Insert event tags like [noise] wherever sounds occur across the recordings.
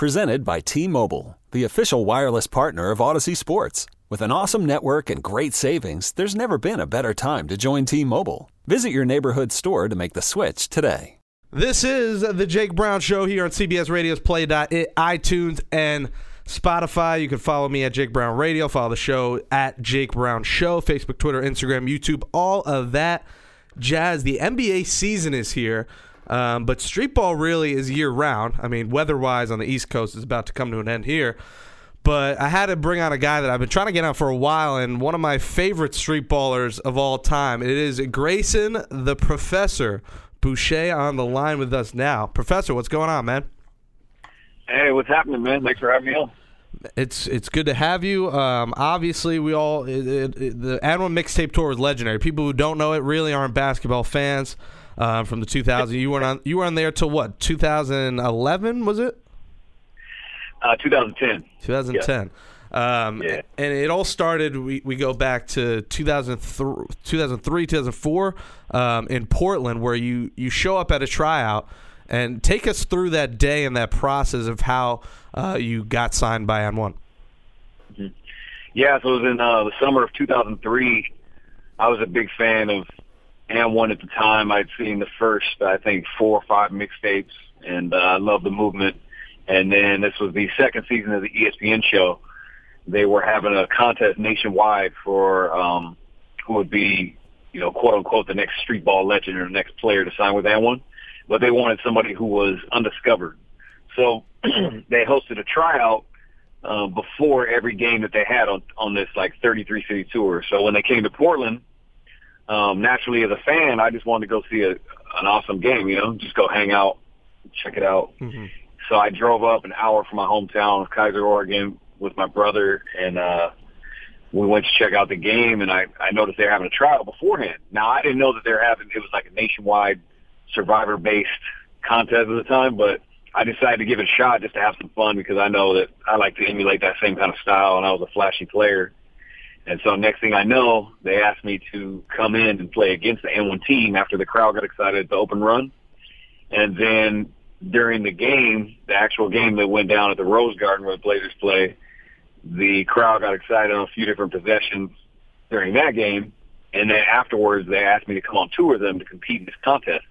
Presented by T Mobile, the official wireless partner of Audacy Sports. With an awesome network and great savings, there's never been a better time to join T Mobile. Visit your neighborhood store to make the switch today. This is the Jake Brown Show here on CBS Radio's Play. iTunes and Spotify. You can follow me at Jake Brown Radio. Follow the show at Jake Brown Show. Facebook, Twitter, Instagram, YouTube, all of that jazz. The NBA season is here. Um, but street ball really is year round. I mean, weather wise on the East Coast is about to come to an end here. But I had to bring on a guy that I've been trying to get on for a while, and one of my favorite street ballers of all time. It is Grayson, the professor, Boucher, on the line with us now. Professor, what's going on, man? Hey, what's happening, man? Thanks for having me on. It's it's good to have you. Um, obviously, we all it, it, the AND1 mixtape tour was legendary. People who don't know it really aren't basketball fans um, from the 2000. You were on you were on there till what? 2011 was it? Uh, 2010. 2010. Yeah. Um, yeah. And it all started. We, we go back to 2003, 2003 2004 um, in Portland, where you you show up at a tryout and take us through that day and that process of how uh, you got signed by AND1. Mm-hmm. Yeah, so it was in uh, the summer of 2003. I was a big fan of AND1 at the time. I'd seen the first, I think, four or five mixtapes, and uh, I loved the movement. And then this was the second season of the ESPN show. They were having a contest nationwide for um, who would be, you know, quote unquote, the next street ball legend or the next player to sign with AND1. But they wanted somebody who was undiscovered. So [clears throat] they hosted a tryout uh, before every game that they had on on this like 33 city tour. So when they came to Portland, um, naturally as a fan, I just wanted to go see a, an awesome game, you know, just go hang out, check it out. Mm-hmm. So I drove up an hour from my hometown of Keizer, Oregon with my brother and, uh, we went to check out the game and I, I noticed they were having a trial beforehand. Now I didn't know that they were having, it was like a nationwide survivor based contest at the time, but I decided to give it a shot just to have some fun because I know that I like to emulate that same kind of style and I was a flashy player. And so next thing I know, they asked me to come in and play against the AND1 team after the crowd got excited at the open run. And then during the game, the actual game that went down at the Rose Garden where the Blazers play, the crowd got excited on a few different possessions during that game. And then afterwards, they asked me to come on tour with them to compete in this contest.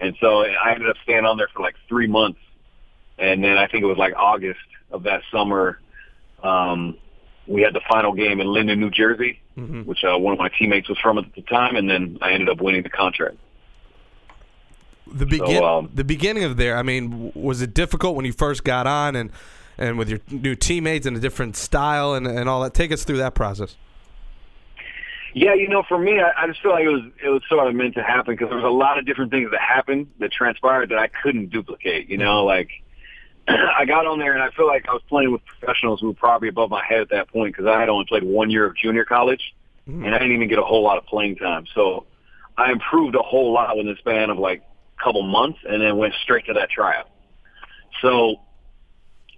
And so I ended up staying on there for like three months. And then I think it was like August of that summer. Um, we had the final game in Linden, New Jersey, mm-hmm. which uh, one of my teammates was from at the time, and then I ended up winning the contract. The begin so, um, the beginning of there. I mean, was it difficult when you first got on, and and with your new teammates and a different style and and all that? Take us through that process. Yeah, you know, for me, I, I just feel like it was it was sort of meant to happen because there was a lot of different things that happened that transpired that I couldn't duplicate. You know, mm-hmm. like [clears throat] I got on there and I feel like I was playing with professionals who were probably above my head at that point because I had only played one year of junior college mm. and I didn't even get a whole lot of playing time. So I improved a whole lot within the span of like a couple months and then went straight to that tryout. So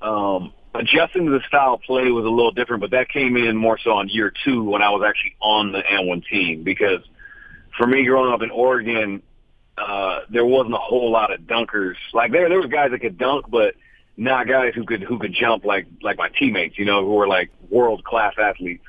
um, adjusting to the style of play was a little different, but that came in more so on year two when I was actually on the AND1 team because for me growing up in Oregon, uh, there wasn't a whole lot of dunkers. Like there, there was guys that could dunk, but – not guys who could who could jump like like my teammates, you know, who were like world class athletes.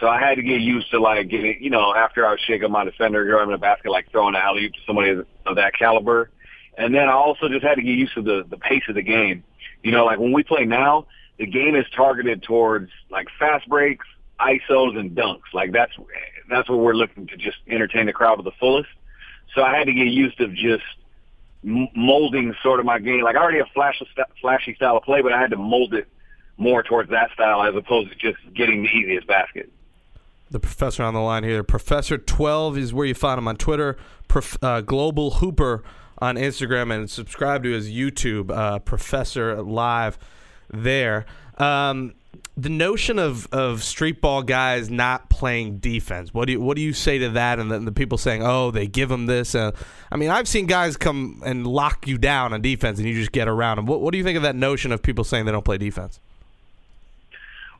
So I had to get used to like getting, you know, after I was shaking my defender, grabbing a basket, like throwing an alley to somebody of that caliber. And then I also just had to get used to the the pace of the game. You know, like when we play now, the game is targeted towards like fast breaks, isos, and dunks. Like that's that's what we're looking to just entertain the crowd to the fullest. So I had to get used to just molding sort of my game. Like I already have flashy, flashy style of play, but I had to mold it more towards that style as opposed to just getting the easiest basket. The professor on the line here, Professor Twelve, is where you find him on Twitter. Prof, uh, Global Hooper on Instagram, and subscribe to his YouTube, uh, Professor Live. There. Um, the notion of, of street ball guys not playing defense. What do you, what do you say to that? And the, the people saying, "Oh, they give them this." Uh, I mean, I've seen guys come and lock you down on defense, and you just get around them. What, what do you think of that notion of people saying they don't play defense?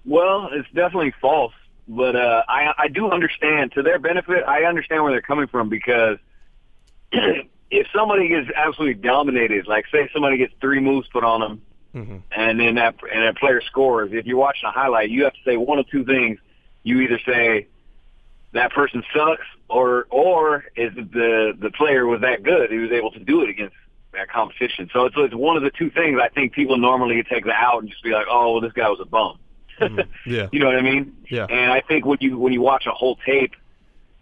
Well, it's definitely false, but uh, I I do understand to their benefit. I understand where they're coming from because [clears throat] if somebody gets absolutely dominated, like say somebody gets three moves put on them mm-hmm. and then that and that player scores. If you're watching a highlight, you have to say one of two things. You either say that person sucks, or or is the the player was that good? He was able to do it against that competition. So it's, it's one of the two things. I think people normally take the out and just be like, oh, well, this guy was a bum. mm, [laughs] yeah. you know what I mean? Yeah. And I think when you when you watch a whole tape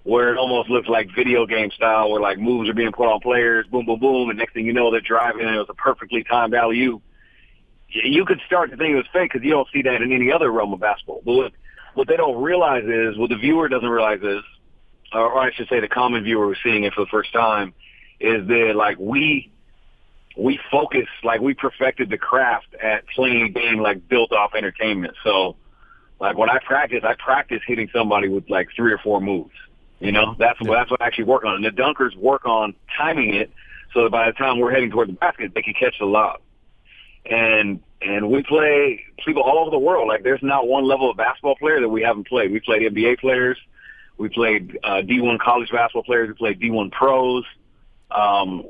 where it almost looks like video game style, where like moves are being put on players, boom, boom, boom, and next thing you know, they're driving and it was a perfectly timed alley oop. You could start to think it was fake because you don't see that in any other realm of basketball. But what, what they don't realize is, what the viewer doesn't realize is, or I should say the common viewer who's seeing it for the first time, is that like we we focus like we perfected the craft at playing a game like built off entertainment. So like when I practice, I practice hitting somebody with like three or four moves. You know, that's what that's what I actually work on. And the dunkers work on timing it so that by the time we're heading toward the basket, they can catch the lob. And and we play people all over the world. Like there's not one level of basketball player that we haven't played. We played NBA players. We played uh, D1 college basketball players. We played D1 pros. Um,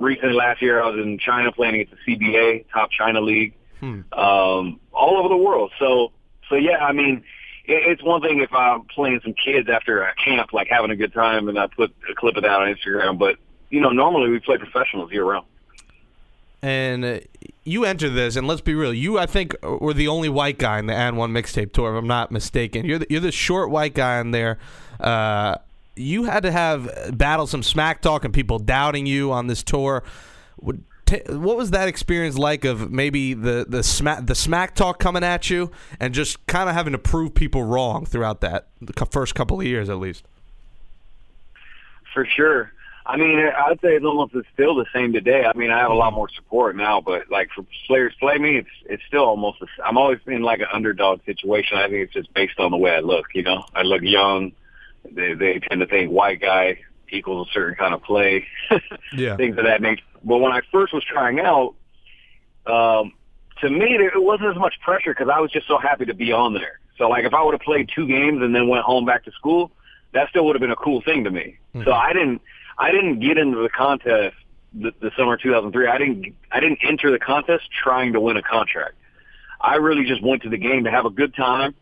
recently, last year, I was in China playing at the CBA, top China league, hmm. um, all over the world. So, so yeah, I mean, it, it's one thing if I'm playing some kids after a camp, like having a good time, and I put a clip of that on Instagram. But you know, normally we play professionals year round. And uh, you entered this, and let's be real. You, I think, were the only white guy in the AND1 mixtape tour, if I'm not mistaken. You're the, you're the short white guy in there. Uh, you had to have battle some smack talk and people doubting you on this tour. What was that experience like of maybe the the smack the smack talk coming at you and just kind of having to prove people wrong throughout that the first couple of years at least? For sure. I mean, I'd say it's almost it's still the same today. I mean, I have a lot more support now, but like for players play me, it's it's still almost. I'm always in like an underdog situation. I think it's just based on the way I look. You know, I look young they they tend to think white guy equals a certain kind of play, [laughs] yeah, things of that nature. But when I first was trying out, um, to me it wasn't as much pressure because I was just so happy to be on there. So like if I would have played two games and then went home back to school, that still would have been a cool thing to me. Mm-hmm. So I didn't I didn't get into the contest the, the summer 2003. I didn't I didn't enter the contest trying to win a contract. I really just went to the game to have a good time.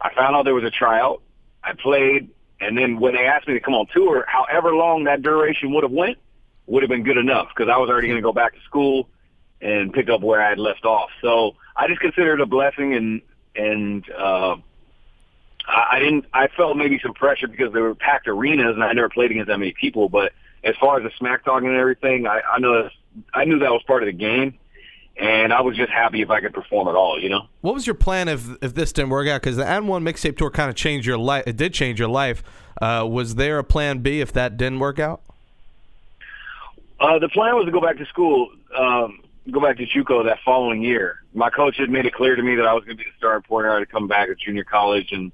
I found out there was a tryout. I played. And then when they asked me to come on tour, however long that duration would have went, would have been good enough because I was already going to go back to school and pick up where I had left off. So I just considered it a blessing, and and uh, I, I didn't. I felt maybe some pressure because they were packed arenas, and I never played against that many people. But as far as the smack talking and everything, I, I know I knew that was part of the game and I was just happy if I could perform at all, you know. What was your plan if if this didn't work out? Because the AND1 mixtape tour kind of changed your life. It did change your life. Uh, was there a plan B if that didn't work out? Uh, the plan was to go back to school, um, go back to JUCO that following year. My coach had made it clear to me that I was going to be the starting point guard to come back at junior college and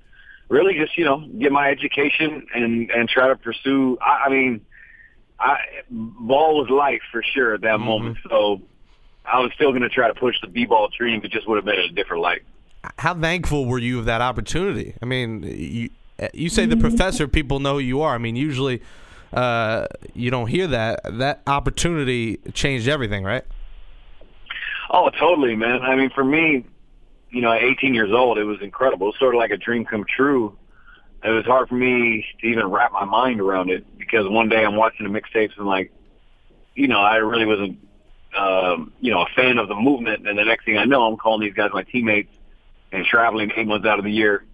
really just you know get my education and and try to pursue. I, I mean, I ball was life for sure at that mm-hmm. moment. So I was still going to try to push the b-ball dream, but just would have been in a different light. How thankful were you of that opportunity? I mean, you you say the professor, people know who you are. I mean, usually uh, you don't hear that. That opportunity changed everything, right? Oh, totally, man. I mean, for me, you know, at 18 years old, it was incredible. It was sort of like a dream come true. It was hard for me to even wrap my mind around it because one day I'm watching the mixtapes and like, you know, I really wasn't um, you know, a fan of the movement. And the next thing I know, I'm calling these guys my teammates and traveling eight months out of the year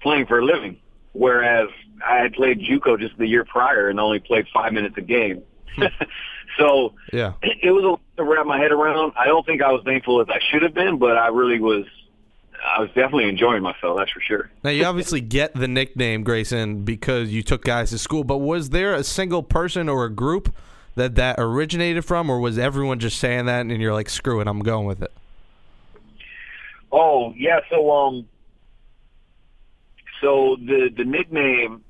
playing for a living. Whereas I had played JUCO just the year prior and only played five minutes a game. Hmm. [laughs] so yeah, it, it was a to wrap my head around. I don't think I was thankful as I should have been, but I really was. I was definitely enjoying myself. That's for sure. Now you obviously [laughs] get the nickname Grayson because you took guys to school, but was there a single person or a group that that originated from, or was everyone just saying that and you're like, screw it, I'm going with it? Oh yeah, so um, so the the nickname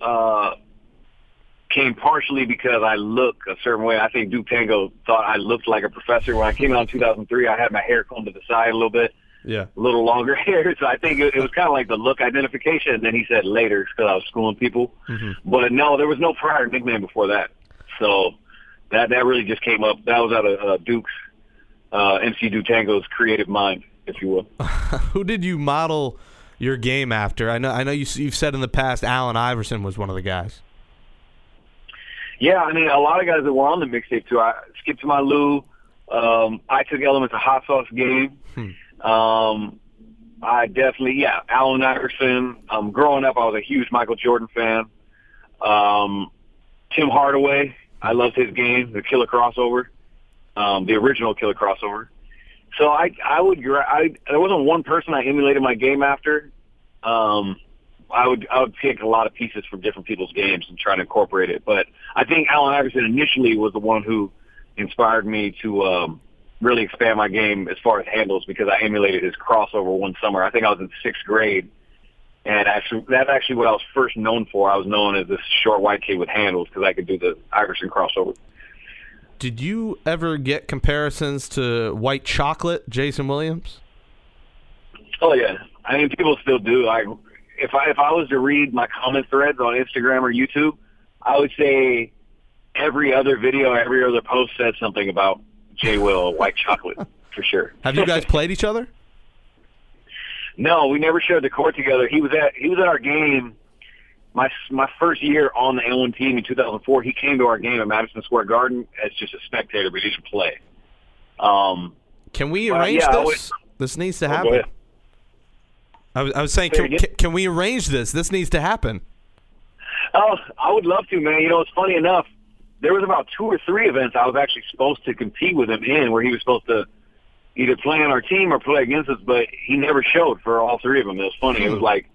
uh came partially because I look a certain way. I think Duke Tango thought I looked like a professor when I came out in 2003. I had my hair combed to the side a little bit, yeah, a little longer [laughs] hair. So I think it, it was kind of like the look identification. And then he said later because I was schooling people, mm-hmm. but no, there was no prior nickname before that. So that that really just came up. That was out of uh, Duke's uh, MC Duke Tango's creative mind, if you will. [laughs] Who did you model your game after? I know I know you, you've said in the past Allen Iverson was one of the guys. Yeah, I mean, a lot of guys that were on the mixtape too. I Skip to My Lou. Um, I took elements of Hot Sauce Game. Hmm. Um, I definitely, yeah, Allen Iverson. Um, growing up, I was a huge Michael Jordan fan. Um, Tim Hardaway. I loved his game, the killer crossover, um, the original killer crossover. So I, I would, I, there wasn't one person I emulated my game after. Um, I would, I would pick a lot of pieces from different people's games and try to incorporate it. But I think Allen Iverson initially was the one who inspired me to, um, really expand my game as far as handles because I emulated his crossover one summer. I think I was in sixth grade and actually, that's actually what I was first known for. I was known as this short white kid with handles because I could do the Iverson crossover. Did you ever get comparisons to White Chocolate, Jason Williams? Oh yeah, I mean people still do. I if I if I was to read my comment threads on Instagram or YouTube, I would say every other video, every other post said something about J. Will White Chocolate for sure. [laughs] Have you guys played each other? No, we never shared the court together. He was at he was at our game my my first year on the AND1 team in 2004. He came to our game at Madison Square Garden as just a spectator, but he didn't play. Um, can we arrange yeah, this? Would, this needs to oh, happen. I was, I was saying, can, can, can we arrange this? This needs to happen. Oh, I would love to, man. You know, it's funny enough. There was about two or three events I was actually supposed to compete with him in, where he was supposed to either play on our team or play against us, but he never showed for all three of them. It was funny. It was hmm. like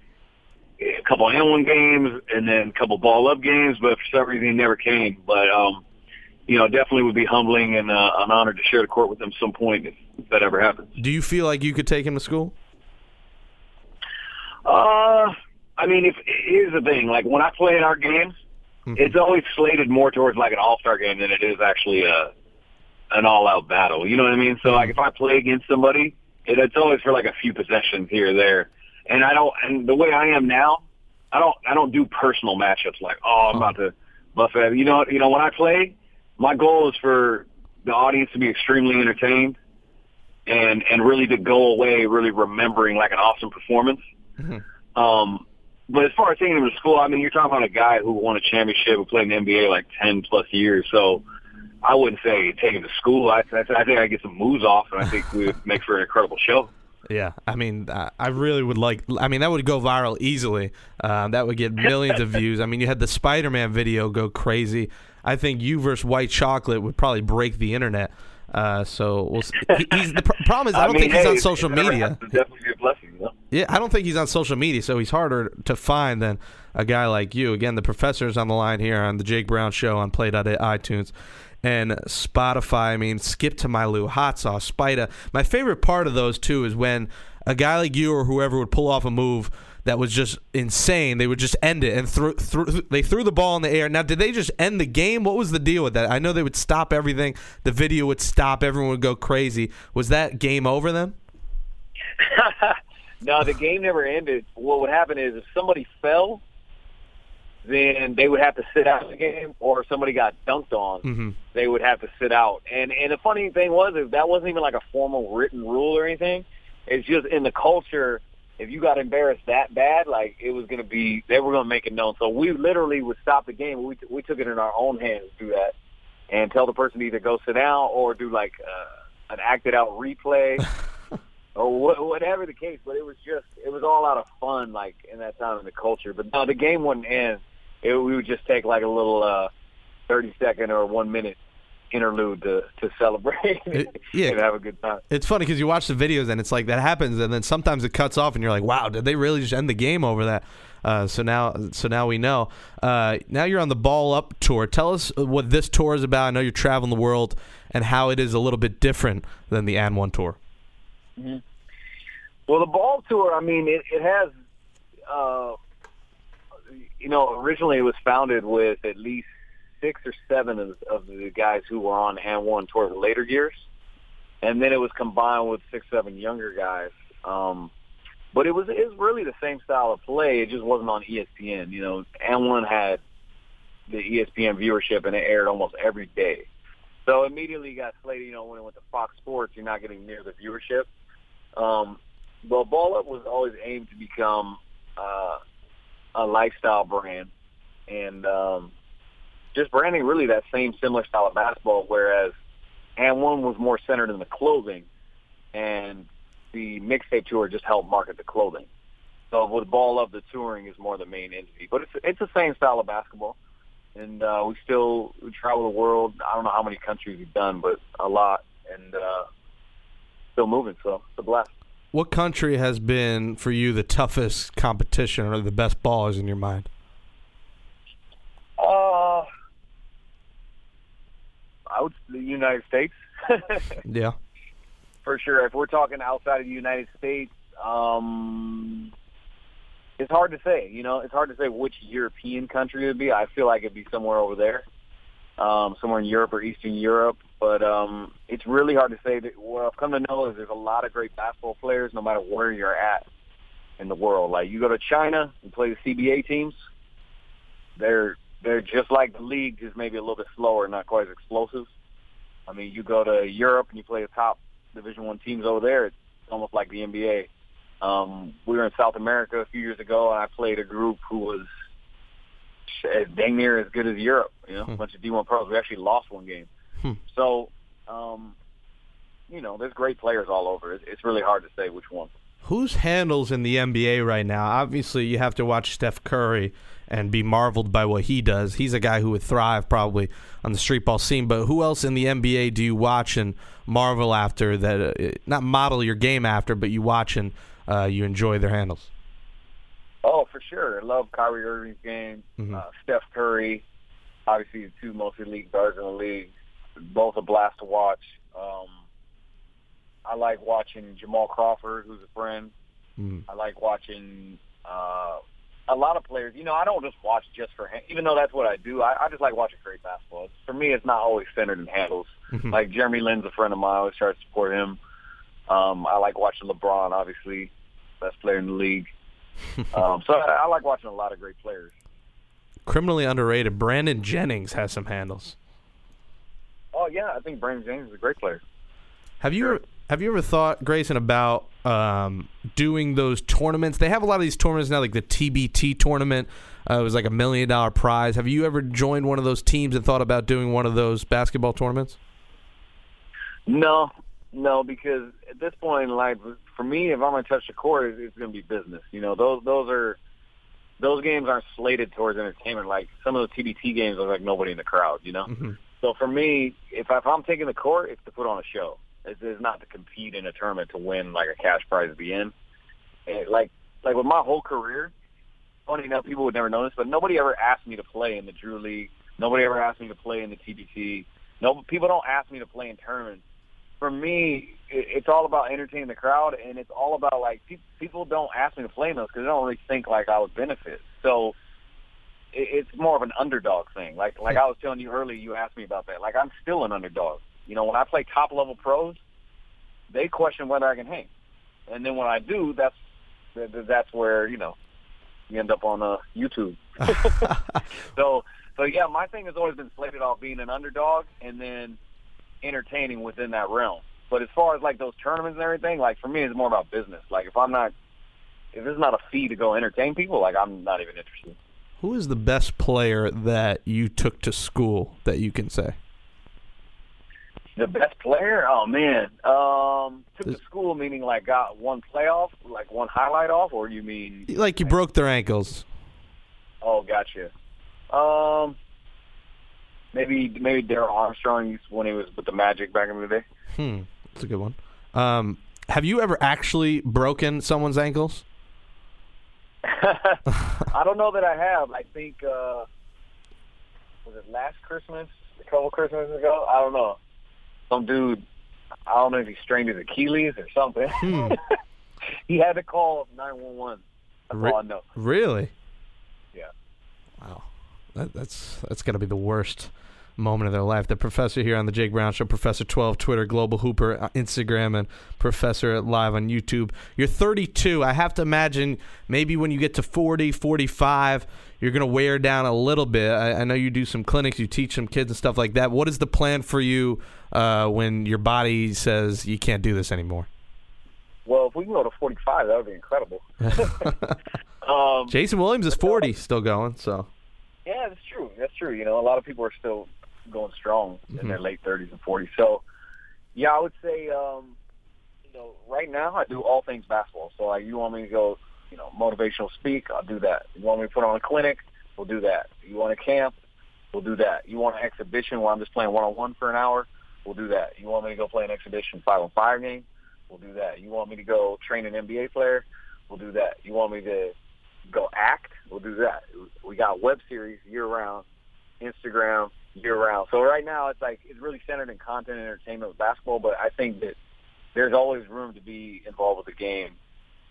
a couple of AND1 games and then a couple ball up games, but for some reason he never came. But, um, you know, definitely would be humbling and uh, an honor to share the court with him some point if, if that ever happens. Do you feel like you could take him to school? Uh, I mean, if here's the thing, like when I play in our games, mm-hmm. it's always slated more towards like an all-star game than it is actually a an all-out battle. You know what I mean? So like if I play against somebody, it, it's always for like a few possessions here or there. And I don't. And the way I am now, I don't. I don't do personal matchups like, oh, I'm about to buffet. You know. You know when I play, my goal is for the audience to be extremely entertained, and and really to go away really remembering like an awesome performance. Mm-hmm. Um, but as far as taking him to school, I mean, you're talking about a guy who won a championship, who played in the NBA like ten plus years. So I wouldn't say take him to school. I, I, I think I get some moves off, and I think we would make for an incredible show. [laughs] Yeah, I mean, I really would like. I mean, that would go viral easily. Uh, that would get millions of views. I mean, you had the Spider-Man video go crazy. I think you versus White Chocolate would probably break the internet. Uh, so we'll [laughs] he's the pr- problem is I don't mean, think he's hey, on social media. Definitely a blessing. Yeah, I don't think he's on social media, so he's harder to find than a guy like you. Again, the professor is on the line here on the Jake Brown Show on Play iTunes and Spotify. I mean, Skip to My Lou, Hot Sauce, Spida. My favorite part of those two is when a guy like you or whoever would pull off a move that was just insane. They would just end it and threw, threw, they threw the ball in the air. Now, did they just end the game? What was the deal with that? I know they would stop everything. The video would stop. Everyone would go crazy. Was that game over then? [laughs] no, the game never ended. What would happen is if somebody fell, then they would have to sit out the game, or if somebody got dunked on, mm-hmm. they would have to sit out. And and the funny thing was, is that wasn't even like a formal written rule or anything. It's just in the culture. If you got embarrassed that bad, like it was going to be, they were going to make it known. So we literally would stop the game. We we took it in our own hands to do that, and tell the person to either go sit down or do like uh, an acted out replay. [laughs] or wh- whatever the case, but it was just it was all out of fun, like in that time in the culture. But no, the game wouldn't end it, we would just take like a little uh, 30 second or one minute interlude to to celebrate it, [laughs] yeah. and have a good time. It's funny because you watch the videos and it's like that happens, and then sometimes it cuts off, and you're like, "Wow, did they really just end the game over that?" Uh, so now, so now we know. Uh, now you're on the Ball Up tour. Tell us what this tour is about. I know you're traveling the world, and how it is a little bit different than the AND1 tour. Mm-hmm. Well, the Ball tour, I mean, it, it has. Uh, you know, originally it was founded with at least six or seven of, of the guys who were on AND1 toward the later years, and then it was combined with six, seven younger guys. Um, but it was it was really the same style of play. It just wasn't on ESPN. You know, AND1 had the ESPN viewership, and it aired almost every day. So immediately got slated. You know, when it went to Fox Sports, you're not getting near the viewership. Um, well, Ball Up was always aimed to become uh, a lifestyle brand, and um, just branding really that same similar style of basketball. Whereas, AND1 was more centered in the clothing, and the mixtape tour just helped market the clothing. So with Ball Up, the touring is more the main entity, but it's it's the same style of basketball, and uh, we still we travel the world. I don't know how many countries we've done, but a lot, and uh, still moving. So it's a blast. What country has been for you the toughest competition or the best ballers in your mind? Uh, I would the United States. [laughs] Yeah. for sure. If we're talking outside of the United States, um, it's hard to say. You know, it's hard to say which European country it would be. I feel like it'd be somewhere over there, um, somewhere in Europe or Eastern Europe. But um, it's really hard to say. That, what I've come to know is there's a lot of great basketball players, no matter where you're at in the world. Like you go to China and play the CBA teams, they're they're just like the league, just maybe a little bit slower, not quite as explosive. I mean, you go to Europe and you play the top Division One teams over there. It's almost like the NBA. Um, we were in South America a few years ago, and I played a group who was as dang near as good as Europe. You know, a bunch of D1 pros. We actually lost one game. Hmm. So, um, you know, there's great players all over. It's, it's really hard to say which one. Who's handles in the NBA right now? Obviously, you have to watch Steph Curry and be marveled by what he does. He's a guy who would thrive probably on the street ball scene. But who else in the NBA do you watch and marvel after that? Uh, not model your game after, but you watch and uh, you enjoy their handles. Oh, for sure. I love Kyrie Irving's game. Mhm. Uh, Steph Curry, obviously the two most elite guards in the league. Both a blast to watch. Um, I like watching Jamal Crawford, who's a friend. Mm. I like watching uh, a lot of players. You know, I don't just watch just for hand, even though that's what I do. I, I just like watching great basketball. It's, for me, it's not always centered in handles. Mhm. [laughs] Like Jeremy Lin's a friend of mine. I always try to support him. Um, I like watching LeBron, obviously, best player in the league. [laughs] um, so I, I like watching a lot of great players. Criminally underrated. Brandon Jennings has some handles. Oh yeah, I think Brandon Jennings is a great player. Have you have you ever thought, Grayson, about um, doing those tournaments? They have a lot of these tournaments now, like the TBT tournament. Uh, it was like a million dollar prize. Have you ever joined one of those teams and thought about doing one of those basketball tournaments? No, no, because at this point in life, for me, if I'm gonna touch the court, it's, it's gonna be business. You know, those those are those games aren't slated towards entertainment. Like some of the TBT games are like nobody in the crowd. You know, Mhm. so for me, if, I, if I'm taking the court, it's to put on a show. It's, it's not to compete in a tournament to win like a cash prize at the end. And like like with my whole career, funny enough, people would never know this, but nobody ever asked me to play in the Drew League. Nobody ever asked me to play in the TBT. No, people don't ask me to play in tournaments. For me, it, it's all about entertaining the crowd, and it's all about like pe- people don't ask me to play in those because they don't really think like I would benefit. So it, it's more of an underdog thing. Like like I was telling you earlier, you asked me about that. Like I'm still an underdog. You know, when I play top level pros, they question whether I can hang, and then when I do, that's th- th- that's where you know you end up on uh, YouTube. [laughs] [laughs] so so yeah, my thing has always been slated off being an underdog and then entertaining within that realm. But as far as like those tournaments and everything, like for me, it's more about business. Like if I'm not, if it's not a fee to go entertain people, like I'm not even interested. Who is the best player that you took to school that you can say? The best player? Oh man, um, took to school meaning like got one playoff, like one highlight off, or you mean? Like you broke their ankles. Oh, gotcha. Um, maybe maybe Darrell Armstrong when he was with the Magic back in the day. Hmm, that's a good one. Um, have you ever actually broken someone's ankles? [laughs] I don't know that I have. I think uh was it last Christmas, a couple Christmases ago? I don't know. Some dude, I don't know if he strained his Achilles or something. Hmm. [laughs] he had to call nine one one. That's Re- all I know. Really? Yeah. Wow, that, that's that's got to be the worst moment of their life. The professor here on the Jake Brown Show, Professor 12, Twitter, Global Hooper, uh, Instagram, and Professor Live on YouTube. You're 32. I have to imagine maybe when you get to 40, 45, you're going to wear down a little bit. I, I, know you do some clinics, you teach some kids and stuff like that. What is the plan for you uh, when your body says you can't do this anymore? Well, if we can go to 45, that would be incredible. [laughs] um, Jason Williams is 40, still going. So. Yeah, that's true. That's true. You know, a lot of people are still going strong mm-hmm. in their late 30s and 40s. So, yeah, I would say, um, you know, right now I do all things basketball. So, like, you want me to go, you know, motivational speak, I'll do that. You want me to put on a clinic, we'll do that. You want a camp, we'll do that. You want an exhibition where I'm just playing one-on-one for an hour, we'll do that. You want me to go play an exhibition five-on-five game, we'll do that. You want me to go train an NBA player, we'll do that. You want me to go act, we'll do that. We got web series year round, Instagram year round. So right now it's like it's really centered in content and entertainment with basketball, but I think that there's always room to be involved with the game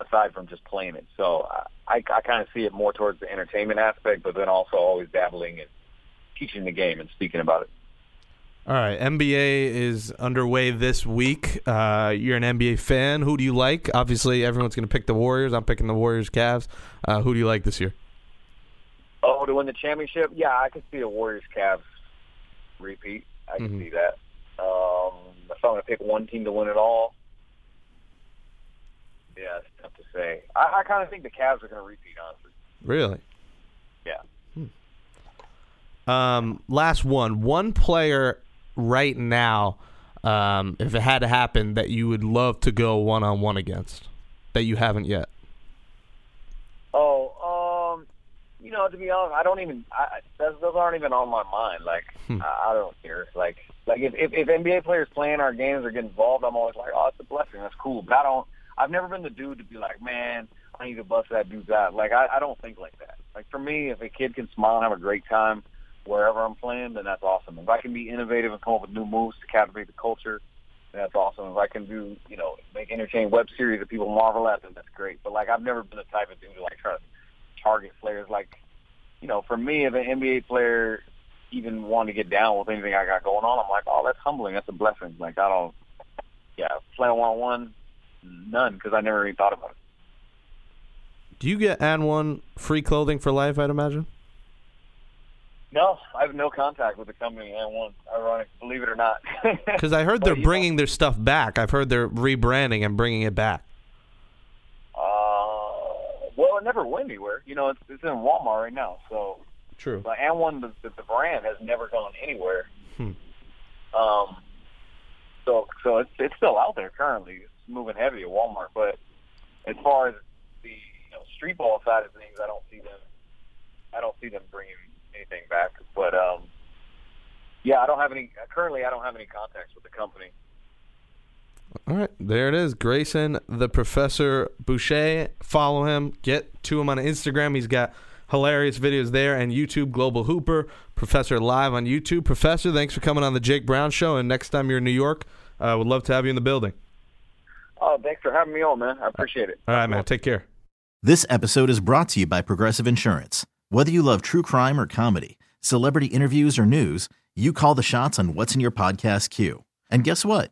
aside from just playing it. So I, I kind of see it more towards the entertainment aspect, but then also always dabbling in teaching the game and speaking about it. All right, NBA is underway this week. Uh, you're an NBA fan. Who do you like? Obviously, everyone's going to pick the Warriors. I'm picking the Warriors, Cavs. Uh, who do you like this year? Oh, to win the championship? Yeah, I could see a Warriors Cavs repeat. I can mm-hmm. see that. Um, if I'm going to pick one team to win it all, yeah, it's tough to say. I, I kind of think the Cavs are going to repeat, honestly. Really? Yeah. Hmm. Um, last one. One player right now, um, if it had to happen, that you would love to go one on one against that you haven't yet? Oh, um, you know, to be honest, I don't even. I, those, those aren't even on my mind. Like, hmm. I, I don't care. Like, like if, if if NBA players playing our games or get involved, I'm always like, oh, it's a blessing. That's cool. But I don't. I've never been the dude to be like, man, I need to bust that dude's out. Like, I, I don't think like that. Like for me, if a kid can smile and have a great time wherever I'm playing, then that's awesome. If I can be innovative and come up with new moves to captivate the culture, then that's awesome. If I can do, you know, make entertaining web series that people marvel at, then that's great. But like, I've never been the type of dude to like try to target players. Like, you know, for me, if an NBA player even wanted to get down with anything I got going on, I'm like, oh, that's humbling. That's a blessing. Like, I don't, yeah, playing one on one, none, because I never even thought about it. Do you get AND1 free clothing for life? I'd imagine. No, I have no contact with the company AND1. Ironic, believe it or not. [laughs] Because I heard they're bringing their stuff back. I've heard they're rebranding and bringing it back. It never went anywhere. You know, it's, it's in Walmart right now. So true. But AND1, the, the, the brand, has never gone anywhere. Hmm. Um, so so it's it's still out there currently. It's moving heavy at Walmart, but as far as the you know, street ball side of things, I don't see them. I don't see them bringing anything back. But um, yeah, I don't have any. Currently, I don't have any contacts with the company. All right, there it is. Grayson, the Professor Boucher. Follow him. Get to him on Instagram. He's got hilarious videos there and YouTube Global Hooper. Professor live on YouTube. Professor, thanks for coming on the Jake Brown Show. And next time you're in New York, uh, would love to have you in the building. Oh, thanks for having me on, man. I appreciate it. All right, man. Take care. This episode is brought to you by Progressive Insurance. Whether you love true crime or comedy, celebrity interviews or news, you call the shots on what's in your podcast queue. And guess what?